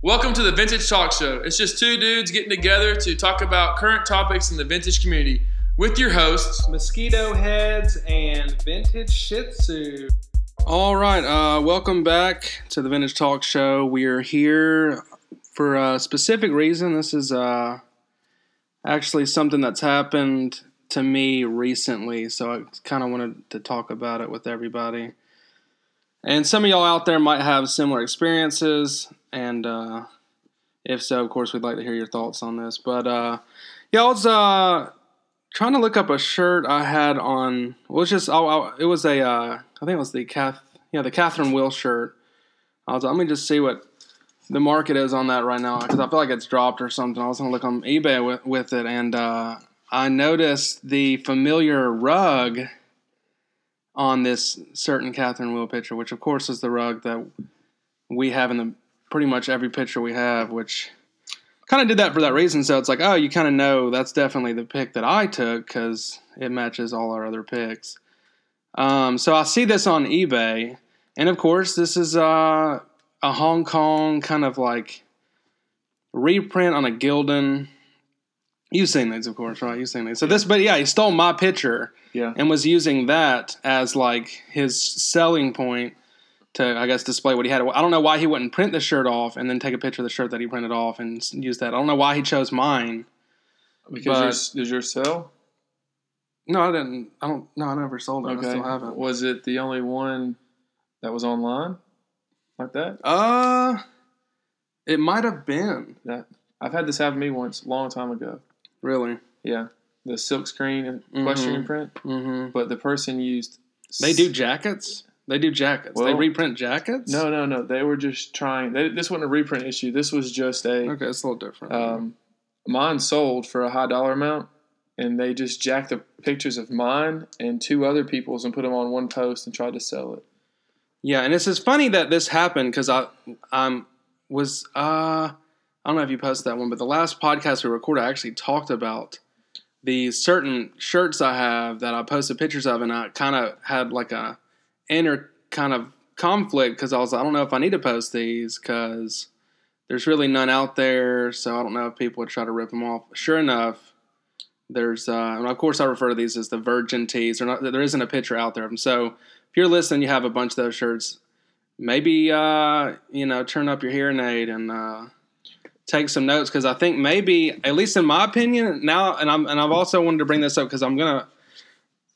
Welcome to the Vintage Talk Show. It's just two dudes getting together to talk about current topics in the vintage community with your hosts. mosquito heads and vintage Shih Tzu. All right, uh, welcome back to the Vintage Talk Show. We are here for a specific reason. This is uh, actually something that's happened to me recently, so I kind of wanted to talk about it with everybody. And some of y'all out there might have similar experiences, and uh, if so, of course, we'd like to hear your thoughts on this. But uh, yeah, I was uh, trying to look up a shirt I had on. It was just I, I, it was a uh, I think it was the Kath yeah the Catherine Wheel shirt. I was let me just see what the market is on that right now because I feel like it's dropped or something. I was gonna look on eBay with, with it and uh, I noticed the familiar rug on this certain Catherine Wheel picture, which of course is the rug that we have in the pretty much every picture we have, which kind of did that for that reason. So it's like, oh, you kind of know that's definitely the pick that I took because it matches all our other picks. Um, so I see this on eBay, and of course, this is uh, a Hong Kong kind of like reprint on a Gildan. You've seen these, of course, right? You've seen these. So this, but yeah, he stole my picture Yeah. and was using that as like his selling point to, I guess, display what he had. I don't know why he wouldn't print the shirt off and then take a picture of the shirt that he printed off and use that. I don't know why he chose mine. Because yours, does yours sell? No, I didn't. I don't. No, I never sold it. I still haven't. Was it the only one that was online like that? Uh, it might have been. That I've had this happen to me once, a long time ago. Really. Yeah, the silk screen equestrian Mhm. print, Mm-hmm. but the person used. They do jackets. They do jackets. they reprint jackets. No, no, no. They were just trying. They, this wasn't a reprint issue. This was just a. Okay, it's a little different. Um, mine sold for a high dollar amount, and they just jacked the pictures of mine and two other people's and put them on one post and tried to sell it. Yeah, and it's just funny that this happened because I um was uh I don't know if you posted that one, but the last podcast we recorded, I actually talked about the certain shirts I have that I posted pictures of, and I kind of had like a inner kind of conflict because I was I don't know if I need to post these because there's really none out there, so I don't know if people would try to rip them off. Sure enough. There's, uh, and of course, I refer to these as the virgin tees. Not, there isn't a picture out there of them. So, if you're listening, you have a bunch of those shirts maybe uh, you know turn up your hearing aid and uh, take some notes because I think maybe at least in my opinion now and I'm and I've also wanted to bring this up because I'm gonna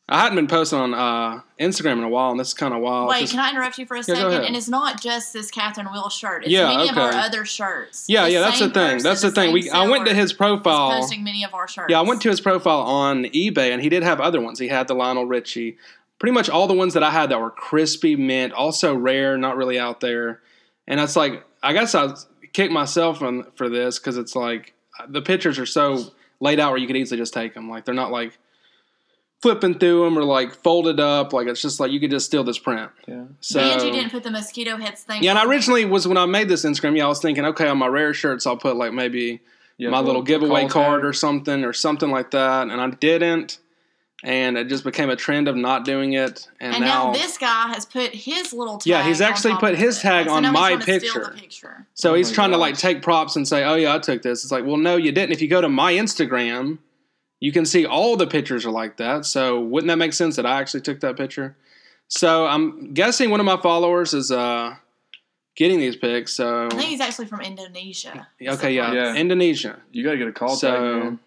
I hadn't been posting on uh, Instagram in a while and this is kind of wild. Wait, Just- can I interrupt you for a second? And it's not just this Catherine Wheel shirt. It's Yeah, many of our other shirts. yeah, The yeah, that's the thing. That's the thing. We I went to his is profile. posting many of our shirts. Yeah, I went to his profile on eBay and he did have other ones. He had the Lionel Richie. Pretty much all the ones that I had that were crispy mint, also rare, not really out there. And it's like, I guess I kicked myself on, for this because it's like the pictures are so laid out where you could easily just take them. Like they're not like flipping through them or like folded up. Like it's just like you could just steal this print. Yeah. So and you didn't put the mosquito heads thing. yeah, and I originally was when I made this Instagram. Yeah, I was thinking, okay, on my rare shirts, I'll put like maybe yeah my well, little giveaway card tag. or something or something like that and I didn't and it just became a trend of not doing it and, And now, this guy has put his little tag. Yeah, he's on actually top put his it. tag So on now my trying to steal picture. the picture. so Oh he's my trying to like take props and say oh yeah I took this it's like well no you didn't if you go to my Instagram you can see all the pictures are like that so wouldn't that make sense that I actually took that picture so I'm guessing one of my followers is uh getting these pics so I think he's actually from Indonesia. okay yeah, Yeah. Indonesia You got to get a call So, tag, man.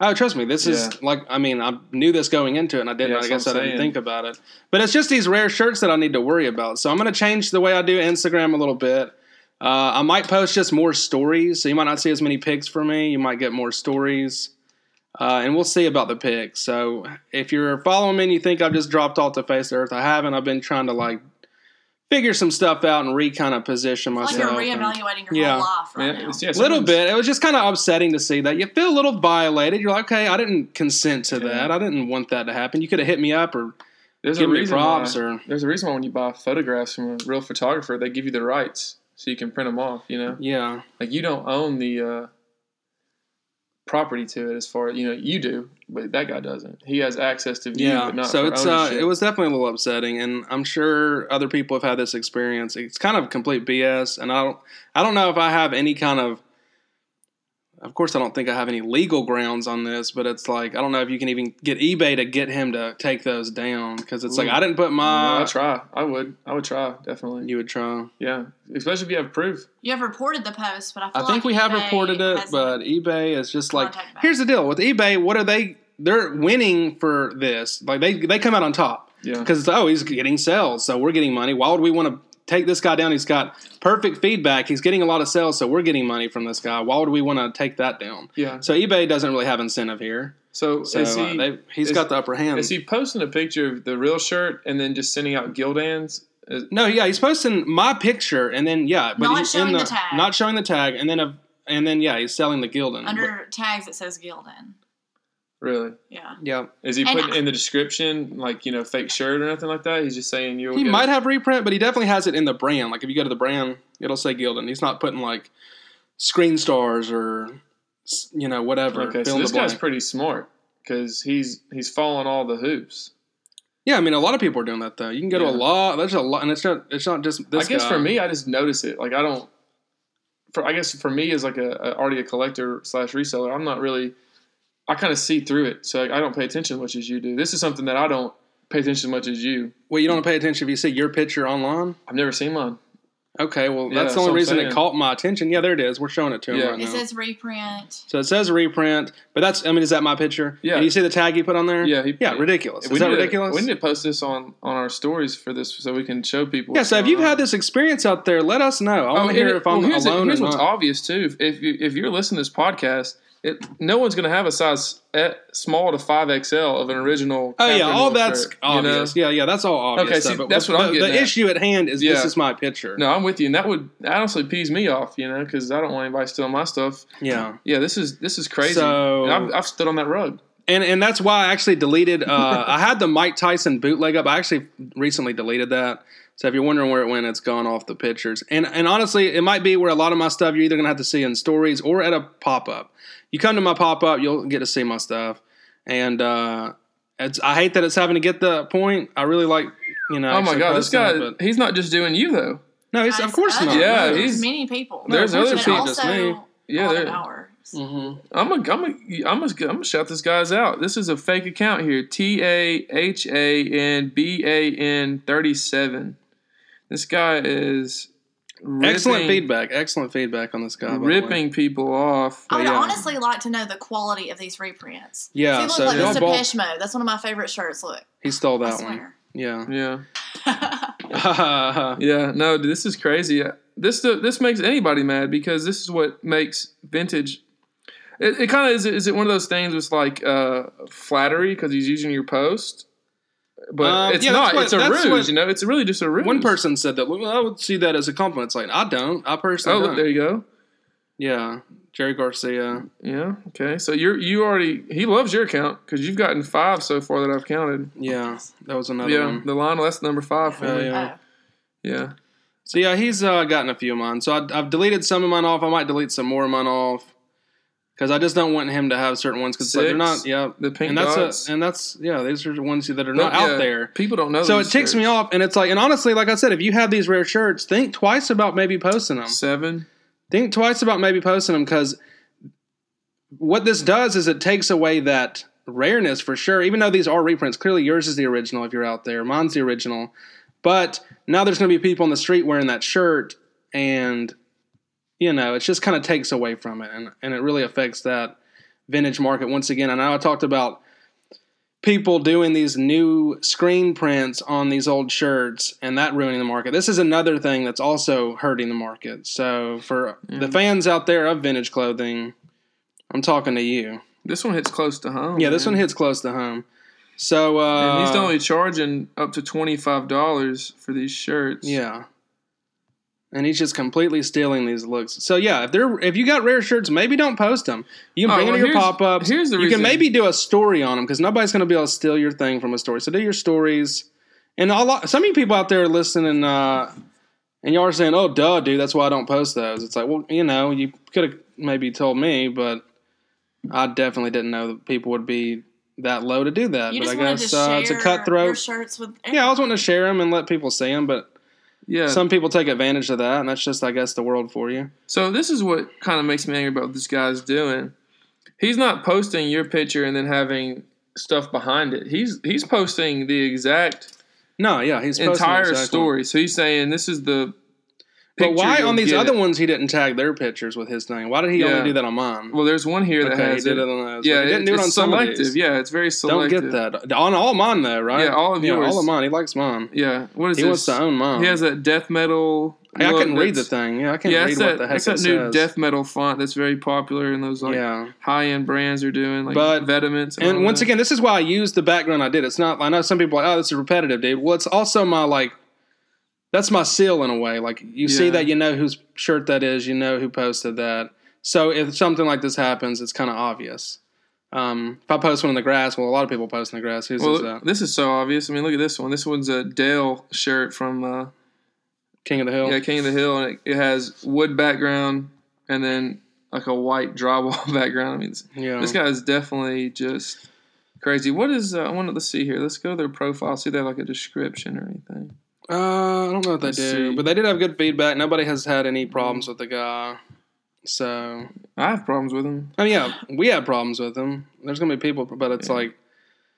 Oh, trust me, this Yeah. is like I mean, I knew this going into it, and I didn't. Yeah, I guess I didn't think about it. But it's just these rare shirts that I need to worry about. So I'm going to change the way I do Instagram a little bit. Uh, I might post just more stories, so you might not see as many pics for me. You might get more stories, uh, and we'll see about the pics. So if you're following me and you think I've just dropped off the face of the earth, I haven't. I've been trying to like figure some stuff out and re kind of position Like myself. you're and- reevaluating your Yeah. whole life right Man, now. it's- yeah, a little bit. It was just kind of upsetting to see that. You feel a little violated. You're like, okay, I didn't consent to Yeah. that. I didn't want that to happen. You could have hit me up or There's give a me reason props why, or There's a reason why when you buy photographs from a real photographer, they give you the rights so you can print them off. You know, yeah, like you don't own the uh, property to it as far you know you do, but that guy doesn't. He has access to view, Yeah, but not so it's uh, it was definitely a little upsetting, and I'm sure other people have had this experience. It's kind of complete BS, and I don't I don't know if I have any kind of of course I don't think I have any legal grounds on this, but it's like I don't know if you can even get eBay to get him to take those down because it's like mm. I didn't put No, my I try. I would. I would try definitely. you would try. Yeah, especially if you have proof. You have reported the post, but I I think like we have eBay reported it, but eBay is just like here's the deal with eBay. What are they? They're winning for this. Like they they come out on top. Yeah. because it's oh he's getting sales, so we're getting money. Why would we want to take this guy down? He's got perfect feedback. He's getting a lot of sales, so we're getting money from this guy. Why would we want to take that down? Yeah. So eBay doesn't really have incentive here. So, So is uh, he they, he's is- got the upper hand. is he posting a picture of the real shirt and then just sending out Gildans? Is- no, yeah, he's posting my picture, and then yeah, but Not he's showing in the tag. not showing the tag, and then a, and then yeah, he's selling the Gildan. under tags that says Gildan. Really? Yeah. Yeah, Is he putting I- in the description like you know fake shirt or nothing like that? He's just saying you'll. he get might it. have reprint, but he definitely has it in the brand. Like if you go to the brand, it'll say Gildan. He's not putting like screen stars or you know whatever. Okay, so this the guy's blank. pretty smart because he's he's following all the hoops. Yeah, I mean, a lot of people are doing that though. You can go to a lot. There's a lot, and it's not. It's not just this. I guess guy. for me, I just notice it. Like I don't. For I guess for me as like a, a already a collector slash reseller, I'm not really. I kind of see through it, so I don't pay attention as much as you do. This is something that I don't pay attention as much as you. well, you don't pay attention if you see your picture online. I've never seen mine. Okay, well, Yeah, that's that's the only what I'm reason it caught my attention. Yeah, there it is. We're showing it to him Yeah. right It now. It says reprint. so it says reprint, but that's. I mean, is that my picture? Yeah. And you see the tag he put on there? Yeah, he- yeah, ridiculous. We Is that need to- ridiculous? we need to post this on on our stories for this, so we can show people. yeah. So if you've on. had this experience out there, let us know. I want to Oh, hear it- if I'm well, here's alone here's or what's not. obvious too. If you if you're listening to this podcast, it no one's going to have a size e- small to five XL of an original. Oh yeah, all that's shirt, you know? obvious. Yeah, yeah, that's all obvious. Okay, see, But that's what I'm getting The at. issue at hand is this is my picture. No, I'm with you, and that would honestly pees me off, you know, because I don't want anybody stealing my stuff. Yeah. Yeah, this is this is crazy. So- I've, I've stood on that rug. And and that's why I actually deleted. Uh, I had the Mike Tyson bootleg up. I actually recently deleted that. So if you're wondering where it went, it's gone off the pictures. And and honestly, it might be where a lot of my stuff you're either gonna have to see in stories or at a pop up. You come to my pop up, you'll get to see my stuff. And uh, it's I hate that it's having to get the point. I really like you know. Oh my god, this guy it, but- he's not just doing you though. no, he's, Guys, of course other- not. Yeah, no. he's- many people. There's No, of other course but people. just me. Yeah, a there- of hours. Mhm. I'm a, I'm a, I'm a, I'm gonna shout this guy's out. This is a fake account here. T A H A N B A N thirty seven. This guy is Excellent feedback. Excellent feedback on this guy. by the way. ripping people off. I would yeah. honestly like to know the quality of these reprints. Yeah, See, look so like y'all the bought- Depeche Mode. That's one of my favorite shirts. Look, He stole that one. swear. Yeah. Yeah, yeah. No, this is crazy. This this makes anybody mad because this is what makes vintage. It, it kind of is. Is it one of those things? It's like uh, flattery because he's using your post, but Um, it's yeah, not. what- it's a ruse. you know, it's really just a ruse. One person said that. Well, I would see that as a compliment. It's like I don't. I personally Oh, don't. look, there you go. Yeah, Jerry Garcia. Yeah. Okay. So you're you already he loves your account because you've gotten five so far that I've counted. Yeah, that was another yeah. one. The line that's number five for me. yeah. Yeah. So yeah, he's uh, gotten a few of mine. So I, I've deleted some of mine off. I might delete some more of mine off because I just don't want him to have certain ones because like, they're not. Yeah, The pink and that's dots. a, and that's yeah. These are the ones that are not yeah, out there. People don't know. So it ticks me off, and it's like, and honestly, like I said, if you have these rare shirts, think twice about maybe posting them. Seven. think twice about maybe posting them because what this does is it takes away that rareness for sure. Even though these are reprints, clearly yours is the original if you're out there, mine's the original. But now there's going to be people on the street wearing that shirt, and you know, it just kind of takes away from it, and and it really affects that vintage market once again. I know I talked about people doing these new screen prints on these old shirts and that ruining the market. This is another thing that's also hurting the market. So for the fans out there of vintage clothing, I'm talking to you. This one hits close to home. Yeah, this man. one hits close to home. So uh And he's only charging up to twenty five dollars for these shirts. yeah. And he's just completely stealing these looks. So yeah, if they're if you got rare shirts, maybe don't post them. You can Oh, bring well, them to your pop ups. here's the you reason- can maybe do a story on them because nobody's going to be able to steal your thing from a story. So do your stories. And a lot, some of you people out there are listening, uh, and y'all are saying, "Oh, duh, dude, that's why I don't post those." It's like, well, you know, you could have maybe told me, but I definitely didn't know that people would be that low to do that. You but just I wanted guess to uh, share it's a your cutthroat. shirts with. Yeah, I was wanting to share them and let people see them, but Yeah. some people take advantage of that, and that's just, I guess, the world for you. So this is what kind of makes me angry about what this guy's doing. He's not posting your picture and then having stuff behind it. He's he's posting the exact No, yeah, he's entire exactly. story. So he's saying this is the. But why on these other ones he didn't tag their pictures with his thing? Why did he Yeah. only do that on mine? Well, there's one here that okay, has he did it. it on those. Yeah, he didn't it- do it it's on some of selective. these. Yeah, it's very selective. Don't get that on all mine though, right? Yeah, all of yeah, yours. all of mine. He likes mine. Yeah, what is He this? wants to own mine. He has that death metal. Hey, I couldn't read the thing. Yeah, I can't Yeah, read that's what that, the heck that's that it new death metal font that's very popular in those like yeah, high end brands are doing, like But- Vetements. and once that. again, this is why I use the background I did. It's not. I know some people are like, oh, this is repetitive, dude. Well, it's also my like. That's my seal in a way. Like you see that, you know whose shirt that is. You know who posted that. So if something like this happens, it's kind of obvious. Um, if I post one in the grass, well, a lot of people post in the grass. Who's well, that? this is so obvious. I mean, look at this one. This one's a Dale shirt from uh, King of the Hill. yeah King of the Hill, and it, it has wood background and then like a white drywall background. I mean, this, Yeah. this guy is definitely just crazy. What is? Uh, I wanted to see here. Let's go to their profile. See if they have like a description or anything. Uh, I don't know what they Let's do, see. but they did have good feedback. Nobody has had any problems with the guy. So, I have problems with him. I mean, yeah, we have problems with him. There's gonna be people, but it's Yeah. like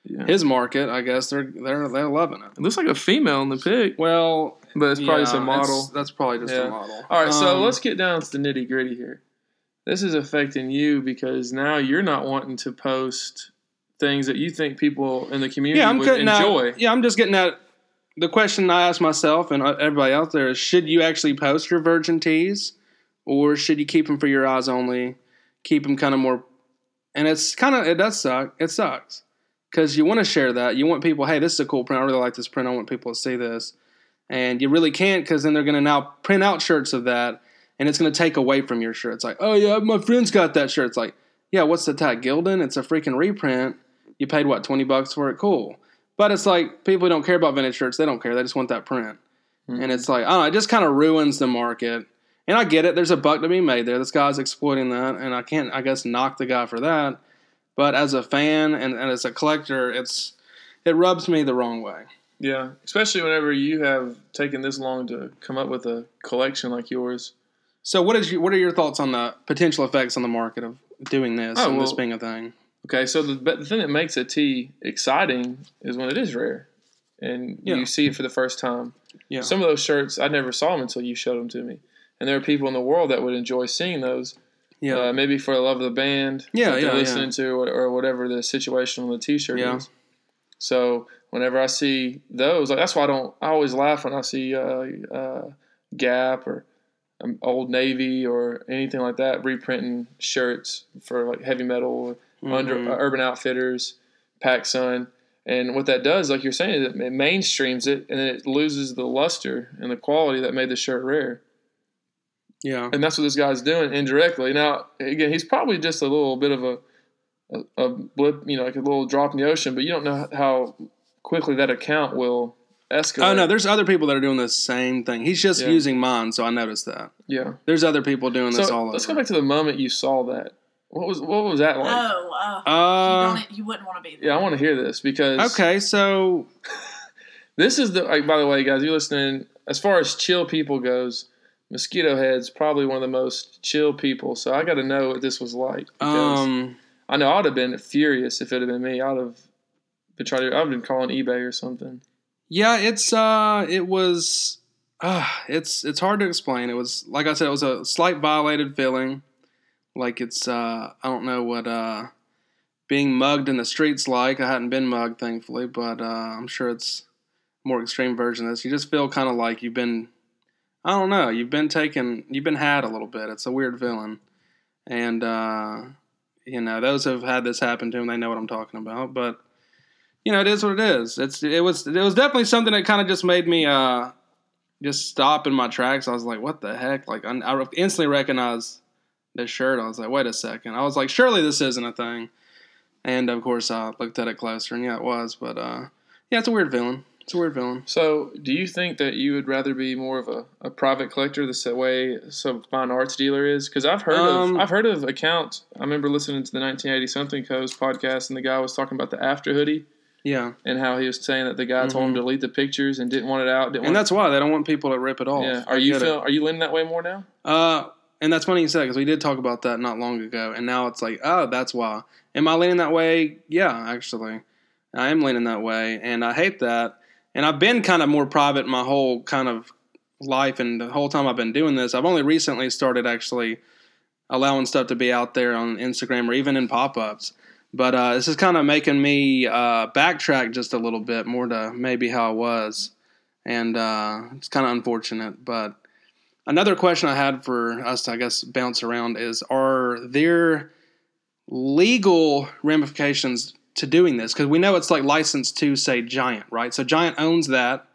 Yeah. his market. I guess they're they're they're loving it. It looks like a female in the pic, Well, but it's probably yeah, just a model. That's, probably just Yeah. a model. All right, so Um, let's get down to the nitty gritty here. This is affecting you because now you're not wanting to post things that you think people in the community Yeah, I'm would enjoy. out. Yeah, I'm just getting at the question I ask myself and uh, everybody out there is: Should you actually post your virgin tees, or should you keep them for your eyes only? Keep them kind of more, and it's kind of it does suck. It sucks because you want to share that. You want people, hey, this is a cool print. I really like this print. I want people to see this, and you really can't because then they're going to now print out shirts of that, and it's going to take away from your shirt. It's like, oh yeah, my friend's got that shirt. It's like, yeah, what's the tag? Gildan. It's a freaking reprint. You paid what twenty bucks for it? Cool. But it's like people who don't care about vintage shirts. They don't care. They just want that print. Mm-hmm. And it's like, I don't know, it just kind of ruins the market. And I get it. There's a buck to be made there. This guy's exploiting that, and I can't, I guess, knock the guy for that. But as a fan and, and as a collector, it's it rubs me the wrong way. Yeah, especially whenever you have taken this long to come up with a collection like yours. So, what is your, what are your thoughts on the potential effects on the market of doing this Oh, and this being a thing? Okay, so the, the thing that makes a tee exciting is when it is rare, and Yeah. you see it for the first time. Yeah. Some of those shirts I never saw them until you showed them to me, and there are people in the world that would enjoy seeing those. Yeah, uh, maybe for the love of the band Yeah, yeah, listening to or, or whatever the situation on the t-shirt Yeah. is so whenever i see those like that's why i don't i always laugh when i see uh, uh, gap or um, old navy or anything like that reprinting shirts for like heavy metal or under Mhm. uh, urban outfitters pac sun and what that does like you're saying it, it mainstreams it and then it loses the luster and the quality that made the shirt rare yeah, and that's what this guy's doing indirectly. Now, again, he's probably just a little bit of a, a, a blip, you know, like a little drop in the ocean, but you don't know how quickly that account will escalate. Oh no, there's other people that are doing the same thing. He's just Yeah. using mine, so I noticed that. yeah. There's other people doing this all let's over. go back to the moment you saw that. What was what was that like? Oh, uh, uh, you, don't, you wouldn't want to be there. yeah, I want to hear this because okay, so this is the. Like, by the way, guys, you're listening. As far as chill people goes, Mosquito Head's probably one of the most chill people. So I got to know what this was like. Um, I know I'd have been furious if it had been me. I'd have been trying to. I'd have been calling eBay or something. yeah, it's uh, it was, uh, it's it's hard to explain. It was like I said, it was a slight violated feeling, like it's uh, I don't know what uh, being mugged in the streets like. I hadn't been mugged, thankfully, but uh, I'm sure it's a more extreme version of this. You just feel kind of like you've been, I don't know, you've been taken, you've been had a little bit. It's a weird feeling, and uh, you know, those who've had this happen to them, they know what I'm talking about, but you know, it is what it is. It's it was it was definitely something that kind of just made me uh just stop in my tracks. I was like, what the heck? Like I, I instantly recognized this shirt. I was like, wait a second. I was like, surely this isn't a thing. And of course, I looked at it closer, and yeah, it was. But uh, yeah, it's a weird feeling. It's a weird feeling. So, do you think that you would rather be more of a, a private collector, the way some fine arts dealer is? Because I've heard Um, of I've heard of accounts. I remember listening to the 1980 something coast podcast, and the guy was talking about the after hoodie Yeah, and how he was saying that the guy told him to delete the pictures and didn't want it out. Mm-hmm. and that's why they don't want people to rip it off. yeah. I Are you feel, are you leaning that way more now? Uh, and that's funny you said because we did talk about that not long ago, and now it's like, oh, that's why. Am I leaning that way? Yeah, actually, I am leaning that way, and I hate that. And I've been kind of more private my whole kind of life, and the whole time I've been doing this, I've only recently started actually allowing stuff to be out there on Instagram or even in pop ups. But uh, this is kind of making me uh, backtrack just a little bit more to maybe how I was, and uh, it's kind of unfortunate, but. Another question I had for us to, I guess, bounce around is Are there legal ramifications to doing this? Because we know it's like licensed to, say, Giant, right? So Giant owns that.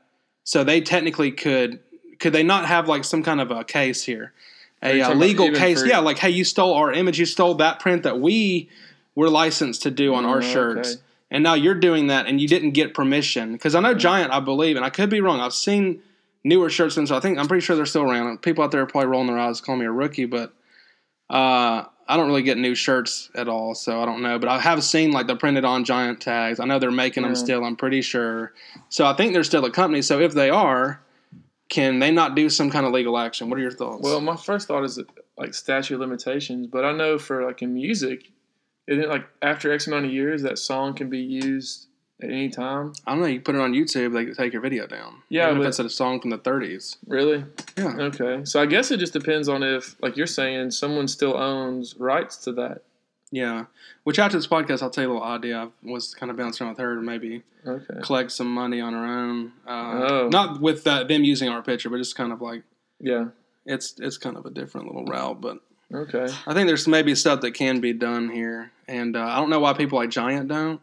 So they technically could, could they not have like some kind of a case here? A uh, legal case. for- Yeah, like, hey, you stole our image, you stole that print that we were licensed to do on our Oh, shirts. okay. And now you're doing that and you didn't get permission. Because I know Giant, I believe, and I could be wrong. I've seen newer shirts and so I think I'm pretty sure they're still around. People out there are probably rolling their eyes, calling me a rookie, but uh, I don't really get new shirts at all, so I don't know. But I have seen like the printed on Giant tags. I know they're making them Yeah. still. I'm pretty sure. So I think they're still a company. So if they are, can they not do some kind of legal action? What are your thoughts? Well, my first thought is like statute of limitations, but I know for like in music, isn't it like after X amount of years that song can be used at any time? I don't know. You put it on YouTube, they take your video down. Yeah, Even if it's a song from the 30s. Really? Yeah. Okay. So I guess it just depends on if, like you're saying, someone still owns rights to that. Yeah. Which after this podcast, I'll tell you a little idea. I was kind of bouncing around with her to maybe Okay. collect some money on her own. Uh, Oh. Not with that, them using our picture, but just kind of like Yeah. it's it's kind of a different little route. But Okay. I think there's maybe stuff that can be done here, and uh, I don't know why people like Giant don't.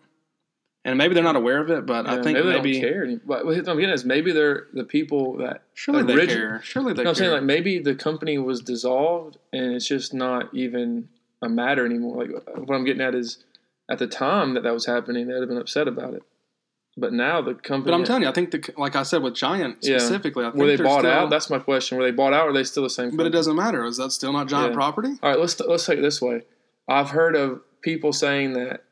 And maybe they're not aware of it, but I think maybe, maybe, they don't care. But what I'm getting is maybe they're the people that surely they Origi- care. Surely they No, I'm saying like maybe the company was dissolved and it's just not even a matter anymore. Like what I'm getting at is, at the time that that was happening, they'd have been upset about it. But now the company, but I'm telling you, I think the like I said with Giant Yeah. specifically, I think were they bought still- out? That's my question. Were they bought out? or Are they still the same? But it doesn't matter. Is that still not Giant Yeah. property? All right, let's let's take it this way. I've heard of people saying that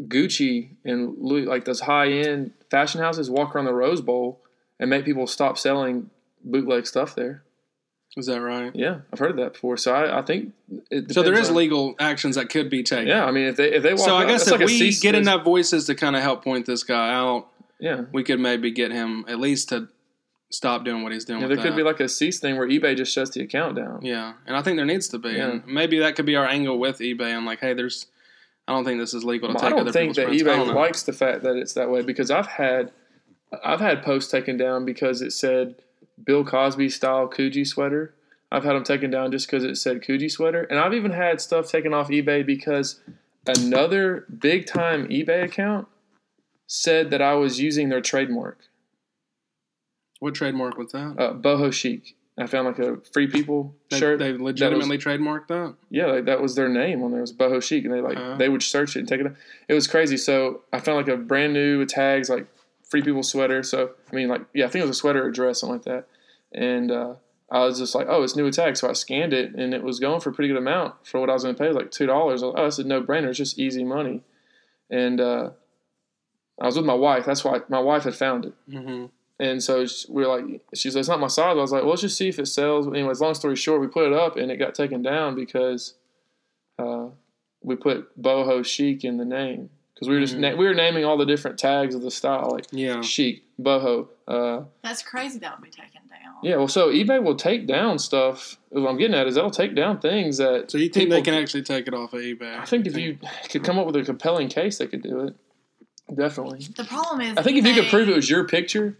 Gucci and Louis, like those high end fashion houses, walk around the Rose Bowl and make people stop selling bootleg stuff there. Is that right? Yeah, I've heard of that before. So I, I think it So There is on- legal actions that could be taken. Yeah, I mean if they if they walk So I guess if like we get enough voices to kind of help point this guy out, yeah. we could maybe get him at least to stop doing what he's doing. Yeah, there could that. be like a cease thing where eBay just shuts the account down. Yeah, and I think there needs to be, Yeah. and maybe that could be our angle with eBay. I'm like, hey, there's, I don't think this is legal to Well, take I don't other think people's that prints. I don't eBay likes the fact that it's that way because I've had I've had posts taken down because it said Bill Cosby style Coogi sweater. I've had them taken down just because it said Coogi sweater, and I've even had stuff taken off eBay because another big time eBay account said that I was using their trademark, What trademark was that? uh, boho chic. I found like a Free People they, shirt. they legitimately trademarked that. Yeah, like, that was their name on there. It was boho chic, and they like Uh-huh. they would search it and take it. It was crazy. So I found like a brand new with tags like Free People sweater. So I mean, like yeah, I think it was a sweater or a dress, something like that. And uh, I was just like, oh, it's new with tags. So I scanned it, and it was going for a pretty good amount for what I was going to pay, like two dollars. Oh, it's a no brainer. It's just easy money. And uh, I was with my wife. That's why my wife had found it. hmm And so sh- we were like, she's like, it's not my size. I was like, well, let's just see if it sells. Anyways, long story short, we put it up and it got taken down because uh, we put boho chic in the name because we were just Mhm. na- we were naming all the different tags of the style like Yeah, chic, boho. Uh, That's crazy that would be taken down. yeah, well, so eBay will take down stuff. What I'm getting at is they'll take down things that. so you think they can actually take it off of eBay? I think if you could come up with a compelling case, they could do it. Definitely. The problem is, I think if you could prove it was your picture,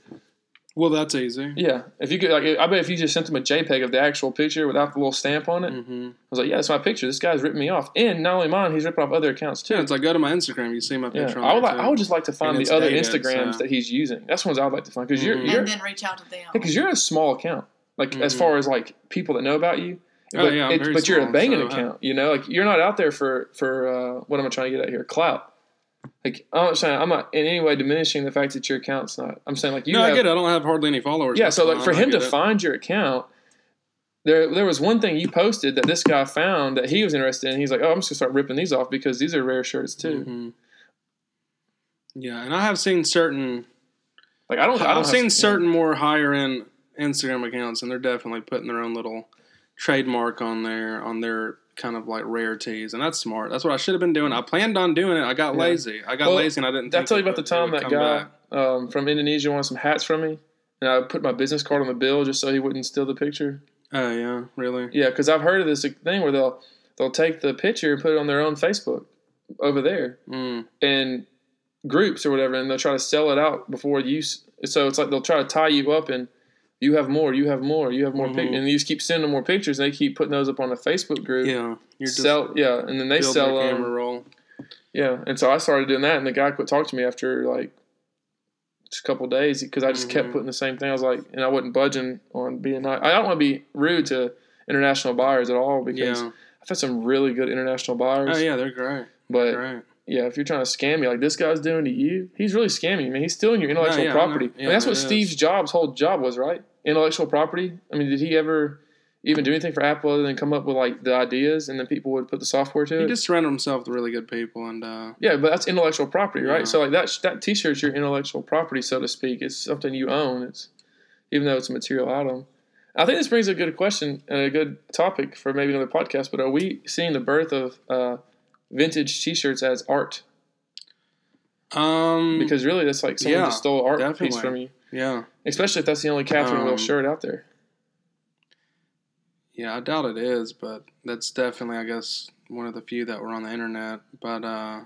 well, that's easy. Yeah, if you could, like, I bet if you just sent them a JPEG of the actual picture without the little stamp on it, I hmm was like, yeah, that's my picture. This guy's ripping me off, and not only mine, he's ripping off other accounts too. Yeah, it's like go to my Instagram. You see my picture. Yeah, picture. I would like, there, I would just like to find And the other dated, Instagrams so- that he's using. That's the ones I'd like to find because you're Mhm. you're and then reach out to them. because you're a small account. Like as Mhm. far as like people that know about you, Oh, but, yeah, I'm it- very but you're a small, banging so, uh, account. You know, like you're not out there for for uh, what am I trying to get at here? Clout. Like I'm not saying I'm not in any way diminishing the fact that your account's not. I'm saying like you no, have, I get it. I don't have hardly any followers. Yeah, so like for him to it. find your account, there there was one thing you posted that this guy found that he was interested in. He's like, oh, I'm just gonna start ripping these off because these are rare shirts too. Mhm. Yeah, and I have seen certain. Like I don't. I have- seen yeah. certain more higher end Instagram accounts, and they're definitely putting their own little trademark on there on their kind of like rarities, and that's smart. That's what I should have been doing. I planned on doing it. I got Yeah. lazy. I got Well, lazy, and I didn't. Did I tell you about the time that guy um, from Indonesia wanted some hats from me, and I put my business card on the bill just so he wouldn't steal the picture? Oh yeah, really? Yeah, because I've heard of this thing where they'll they'll take the picture and put it on their own Facebook over there Mm. in groups or whatever, and they'll try to sell it out before you. So it's like they'll try to tie you up and. You have more. You have more. You have more Mhm. pictures, and you just keep sending them more pictures. And they keep putting those up on a Facebook group. Yeah, you're just sell, yeah, and then they sell them. camera roll. Yeah, and so I started doing that, and the guy quit talking to me after like just a couple days because I just kept Mhm. putting the same thing. I was like, and I wasn't budging on being nice. I don't want to be rude to international buyers at all because Yeah. I've had some really good international buyers. Oh yeah, they're great. but Great. Yeah, if you're trying to scam me like this guy's doing to you, he's really scamming you. Man, he's stealing your intellectual yeah, I know. property. Yeah, and that's what. Steve Jobs' whole job was, right? Intellectual property. I mean, did he ever even do anything for Apple other than come up with like the ideas and then people would put the software to He it? just surrounded himself with really good people, and uh, Yeah, but that's intellectual property, right? Yeah. So like that that T-shirt's your intellectual property, so to speak. It's something you own. It's even though it's a material item. I think this brings a good question and a good topic for maybe another podcast. But are we seeing the birth of uh, vintage T-shirts as art? um, Because really, that's like someone Yeah, just stole art piece from you. yeah, Especially if that's the only Catherine Wheel Um, shirt out there. yeah, I doubt it is, but that's definitely, I guess, one of the few that were on the internet. But uh,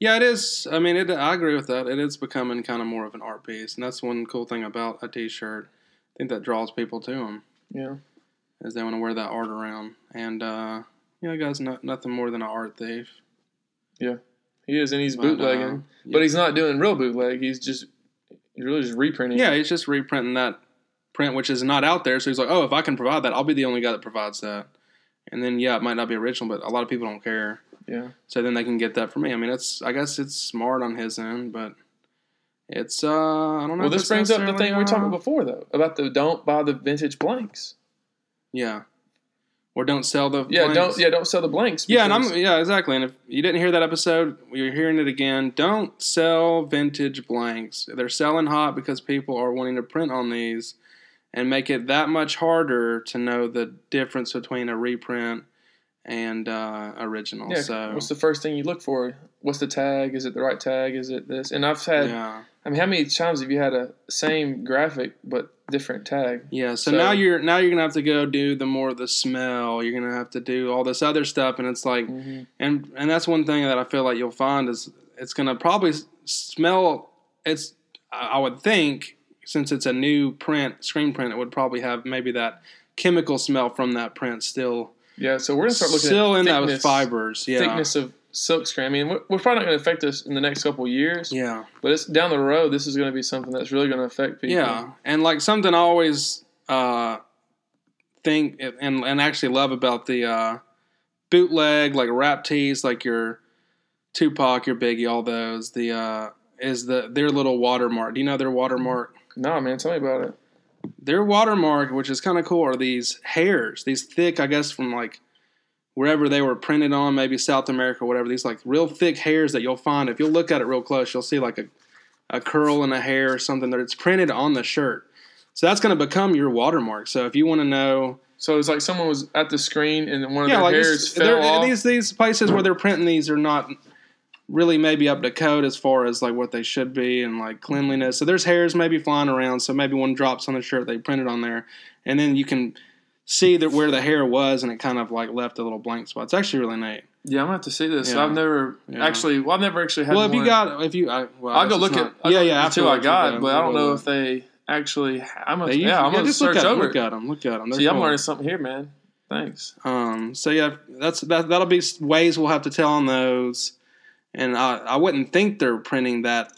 yeah, it is. I mean, it, I agree with that. It is becoming kind of more of an art piece, and that's one cool thing about a T-shirt. I think that draws people to them. Yeah, is they want to wear that art around. And uh, you know, guy's not nothing more than an art thief. Yeah, he is, and he's But, uh, bootlegging, yeah. but he's not doing real bootleg. He's just he's really just reprinting. Yeah, he's just reprinting that print, which is not out there. So he's like, oh, if I can provide that, I'll be the only guy that provides that. And then yeah, it might not be original, but a lot of people don't care. yeah. So then they can get that from me. I mean, it's I guess it's smart on his end, but it's uh I don't know. Well, this brings up the thing we were talking uh, about before, though, about the don't buy the vintage blanks. Yeah, or don't sell the Yeah, blanks. don't yeah, don't sell the blanks. Yeah, and I'm yeah, exactly. And if you didn't hear that episode, you're hearing it again. Don't sell vintage blanks. They're selling hot because people are wanting to print on these and make it that much harder to know the difference between a reprint and uh, original. yeah. so What's the first thing you look for? What's the tag? Is it the right tag? Is it this? And I've had. yeah, I mean, how many times have you had a same graphic but different tag? yeah. So, So- now you're now you're gonna have to go do the more the smell. You're gonna have to do all this other stuff, and it's like Mm-hmm. and and that's one thing that I feel like you'll find is it's gonna probably smell. It's I would think since it's a new print screen print, it would probably have maybe that chemical smell from that print still Yeah. So we're gonna start looking still at in that with fibers. Yeah, thickness of silk screen. I mean, we're, we're probably not going to affect us in the next couple years. yeah, But it's down the road. This is going to be something that's really going to affect people. yeah. And like something I always uh, think and and actually love about the uh, bootleg like rap tees, like your Tupac, your Biggie, all those. The uh, is the their little watermark. Do you know their watermark? No, man. Tell me about it. their watermark, which is kind of cool, are these hairs, these thick, I guess, from like wherever they were printed on, maybe South America whatever. These like real thick hairs that you'll find if you'll look at it real close, you'll see like a, a curl in a hair or something that it's printed on the shirt. So that's going to become your watermark. So if you want to know, So it's like someone was at the screen and one of yeah, their like hairs fell off. these these places where they're printing these are not really maybe up to code as far as like what they should be and like cleanliness. So there's hairs maybe flying around. So maybe one drops on the shirt they printed on there, and then you can see that where the hair was, and it kind of like left a little blank spot. It's actually really neat. yeah, I'm to have to see this. Yeah. I've never Yeah. actually. Well, I've never actually had. well, if you got if you, I, well, I'll go look at. yeah, yeah. the two I got, but I don't know if they actually. I'm gonna. Usually- yeah, I'm yeah, gonna just look at them. over. Look at them. Look at them. See, I'm learning something here, man. Thanks. Um, so yeah, that's that. That'll be ways we'll have to tell on those, and I, I wouldn't think they're printing that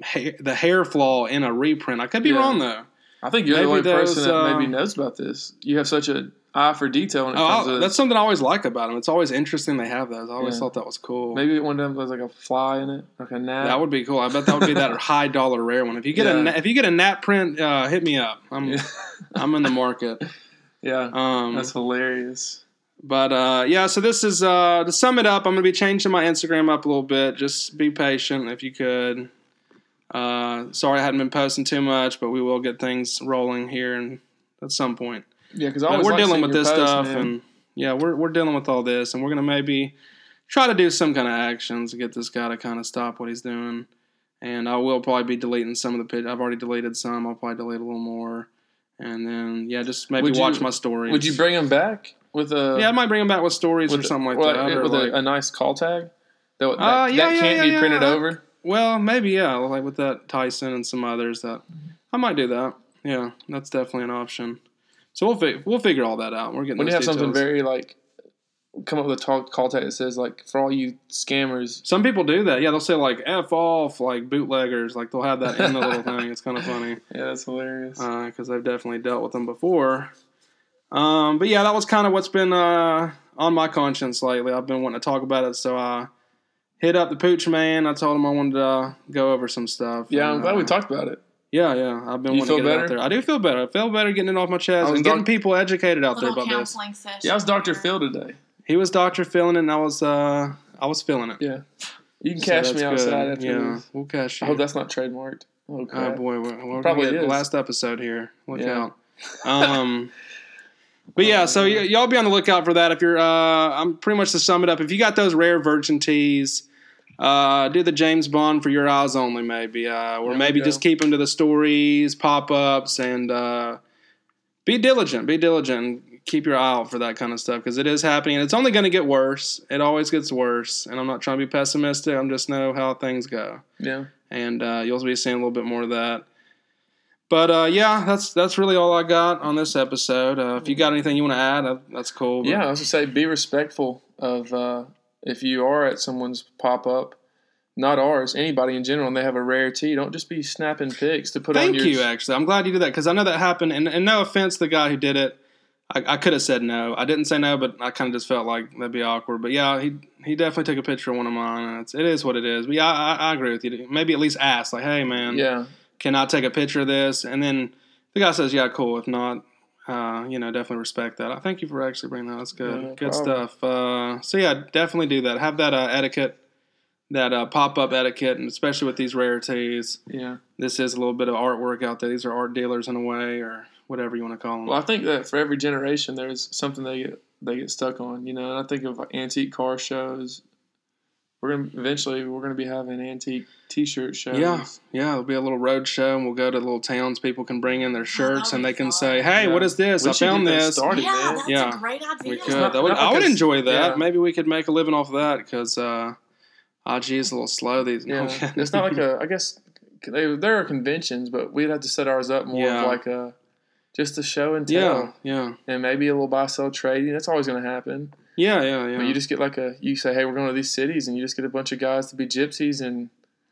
hair, the hair flaw in a reprint. I could be wrong though. I think you're Maybe the only person that uh, maybe knows about this. You have such a eye for detail when it Oh, comes I- to that's something I always like about them. It's always interesting they have those. I always Yeah. thought that was cool. maybe one of them has like a fly in it, like a gnat. That would be cool. I bet that would be that high dollar rare one. If you get Yeah. a if you get a gnat print, uh, hit me up. I'm Yeah. I'm in the market. yeah, Um, that's hilarious. but uh, yeah, so this is uh, to sum it up. I'm gonna be changing my Instagram up a little bit. Just be patient if you could. Uh, sorry I hadn't been posting too much, but we will get things rolling here and at some point. Yeah, because we're dealing with this stuff, and yeah, we're we're dealing with all this, and we're gonna maybe try to do some kind of actions to get this guy to kind of stop what he's doing. And I will probably be deleting some of the pit. I've already deleted some. I'll probably delete a little more, and then yeah, just maybe Would you- watch my stories. would you bring him back with a Yeah, I might bring him back with stories with or something like or that. or with like- a, a nice call tag that, that, Uh, yeah, that yeah, can't yeah, be printed over. Well, maybe yeah, like with that Tyson and some others that I might do that. Yeah, that's definitely an option. So we'll fi- we'll figure all that out. We're getting When you those have something very like come up with a talk, call tag that says like for all you scammers. Some people do that. Yeah, they'll say like "f off," like bootleggers. Like they'll have that in the little thing. It's kind of funny Yeah, that's hilarious. because I've definitely dealt with them before. Um, but yeah, that was kind of what's been uh, on my conscience lately. I've been wanting to talk about it, so I hit up the pooch man. I told him I wanted to uh, go over some stuff. yeah, I'm And, glad we uh, talked about it. Yeah, yeah. I've been You wanting feel to get better? out there. I do feel better. I feel better getting it off my chest was and getting people educated out there Little about this. counseling session. Yeah, how's Doctor. Phil today? He was doctor feeling it, and I was uh, I was feeling it. Yeah, you can So cash that's me good. outside after Yeah, this. we'll cash you. I hope that's not trademarked. Oh, Oh boy, we're, we're Probably probably is. last episode here. Look Yeah. out. Um, but yeah, so y- y'all be on the lookout for that. If you're, uh, I'm pretty much to sum it up. If you got those rare virgin tees, uh, do the James Bond for your eyes only, maybe, uh, or There maybe just keep them to the stories, pop ups, and uh, be diligent. Be diligent. Keep your eye out for that kind of stuff because it is happening, and it's only going to get worse. It always gets worse, and I'm not trying to be pessimistic. I'm just know how things go Yeah, and uh, you'll be seeing a little bit more of that. But uh, yeah, that's that's really all I got on this episode. Uh, if you got anything you want to add, uh, that's cool. But yeah. I was gonna say, be respectful of uh, if you are at someone's pop up, not ours, anybody in general, and they have a rare tee. Don't just be snapping pics to put on Thank your. you. Actually, I'm glad you did that because I know that happened. And, and no offense, to the guy who did it, I, I could have said no. I didn't say no, but I kind of just felt like that'd be awkward. But yeah, he he definitely took a picture of one of mine, it's, it is what it is. But yeah, I, I agree with you. Maybe at least ask, like, hey man, Yeah, can I take a picture of this? And then the guy says, yeah, cool. If not, uh, you know, definitely respect that. I thank you for actually bringing that. That's good. Yeah, no good problem. stuff. Uh, so yeah, definitely do that. Have that uh, etiquette, that uh, pop up etiquette, and especially with these rarities. yeah. This is a little bit of artwork out there. These are art dealers in a way, or whatever you want to call them. Well, I think that for every generation, there's something they get they get stuck on. You know, and I think of antique car shows. We're gonna eventually we're gonna be having antique T-shirt shows. yeah, yeah. There'll be a little road show, and we'll go to little towns. People can bring in their shirts, that'd and they can fun. say, "Hey, Yeah. what is this? We I found this." started, Yeah, man. that's Yeah. a great idea. We could. That would, I would enjoy that. yeah. Maybe we could make a living off of that because uh, IG is a little slow these. Yeah, it's not like a. I guess they, there are conventions, but we'd have to set ours up more Yeah. of like a just a show and yeah, tell, yeah, and maybe a little buy sell trading. That's always going to happen. Yeah, yeah, yeah. But you just get like a. You say, hey, we're going to these cities, and you just get a bunch of guys to be gypsies and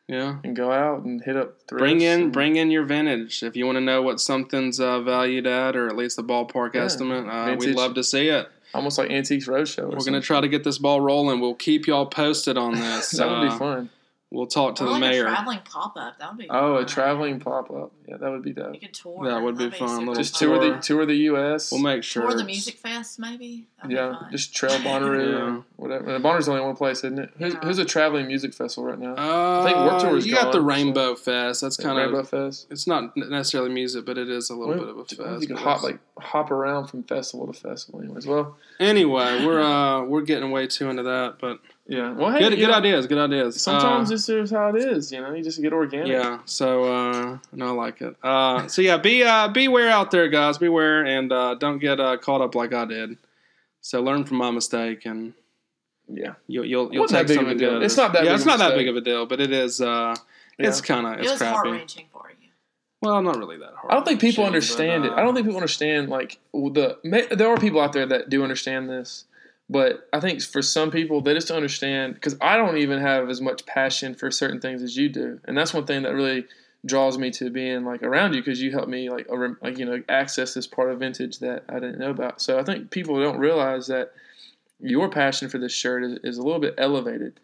yeah. and go out and hit up. Bring in, and- bring in your vintage. If you want to know what something's uh, valued at, or at least the ballpark Yeah. estimate, uh, we'd love to see it. almost like Antiques Roadshow. or We're going to try to get this ball rolling. We'll keep y'all posted on this. That would Uh, be fun. We'll talk to or the like mayor. a traveling pop up. That would be. Oh, a traveling pop up. Yeah, that would be dope. You could tour. That would be That'd fun, super Just fun. tour the tour. tour the U.S. We'll make sure. Tour the music fest, maybe. That'd yeah, just Trail Bonnaroo Yeah. or whatever. And Bonner's only one place, isn't it? Who's, Yeah. who's a traveling music festival right now? Uh, think Warped Tour is You got the gone, so- Rainbow Fest. That's kind of. Rainbow of. Fest. It's not necessarily music, but it is a little Well, bit of a fest. You can hop like hop around from festival to festival, anyways. Well, Anyway, we're uh we're getting way too into that, but yeah. Well, hey, good good know, ideas, good ideas. Sometimes Uh, this is how it is. You know, you just get organic. yeah. So uh, no, I like it. Uh, so yeah, be uh beware out there, guys. Beware and uh, don't get uh, caught up like I did. So learn from my mistake, and yeah. you'll you'll, you'll Wasn't that take big of something a deal. good. It's not that Yeah, big it's of a not that big of a deal, but it is. Uh, it's kind of it it's was heart crappy. wrenching for you. Well, not really that hard. I don't think people but, understand it. uh, I don't think people understand like the. There are people out there that do understand this, but I think for some people they just don't understand because I don't even have as much passion for certain things as you do, and that's one thing that really draws me to being like around you because you help me like like you know access this part of vintage that I didn't know about. So I think people don't realize that your passion for this shirt is, is a little bit elevated.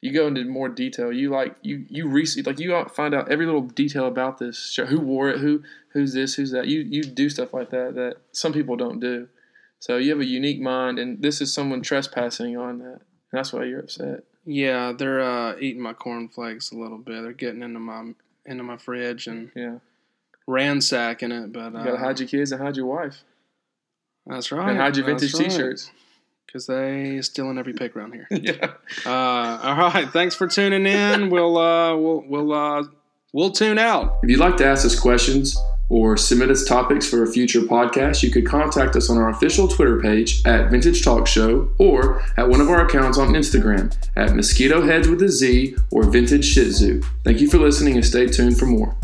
You go into more detail. You like you you research like you find out every little detail about this shirt. Who wore it? Who who's this? Who's that? You you do stuff like that that some people don't do. So you have a unique mind, and this is someone trespassing on that. And that's why you're upset. Yeah, they're uh, eating my cornflakes a little bit. They're getting into my into my fridge and yeah, ransacking it. But you gotta uh, hide your kids and hide your wife. That's right. And hide your vintage right. T-shirts because they stealing every pick around here. yeah. Uh, all right. Thanks for tuning in. we'll uh, we'll we'll uh, we'll tune out. If you'd like to ask us questions or submit us topics for a future podcast, you could contact us on our official Twitter page at Vintage Talk Show or at one of our accounts on Instagram at Mosquito Heads with a Z or Vintage Shih Tzu. Thank you for listening and stay tuned for more.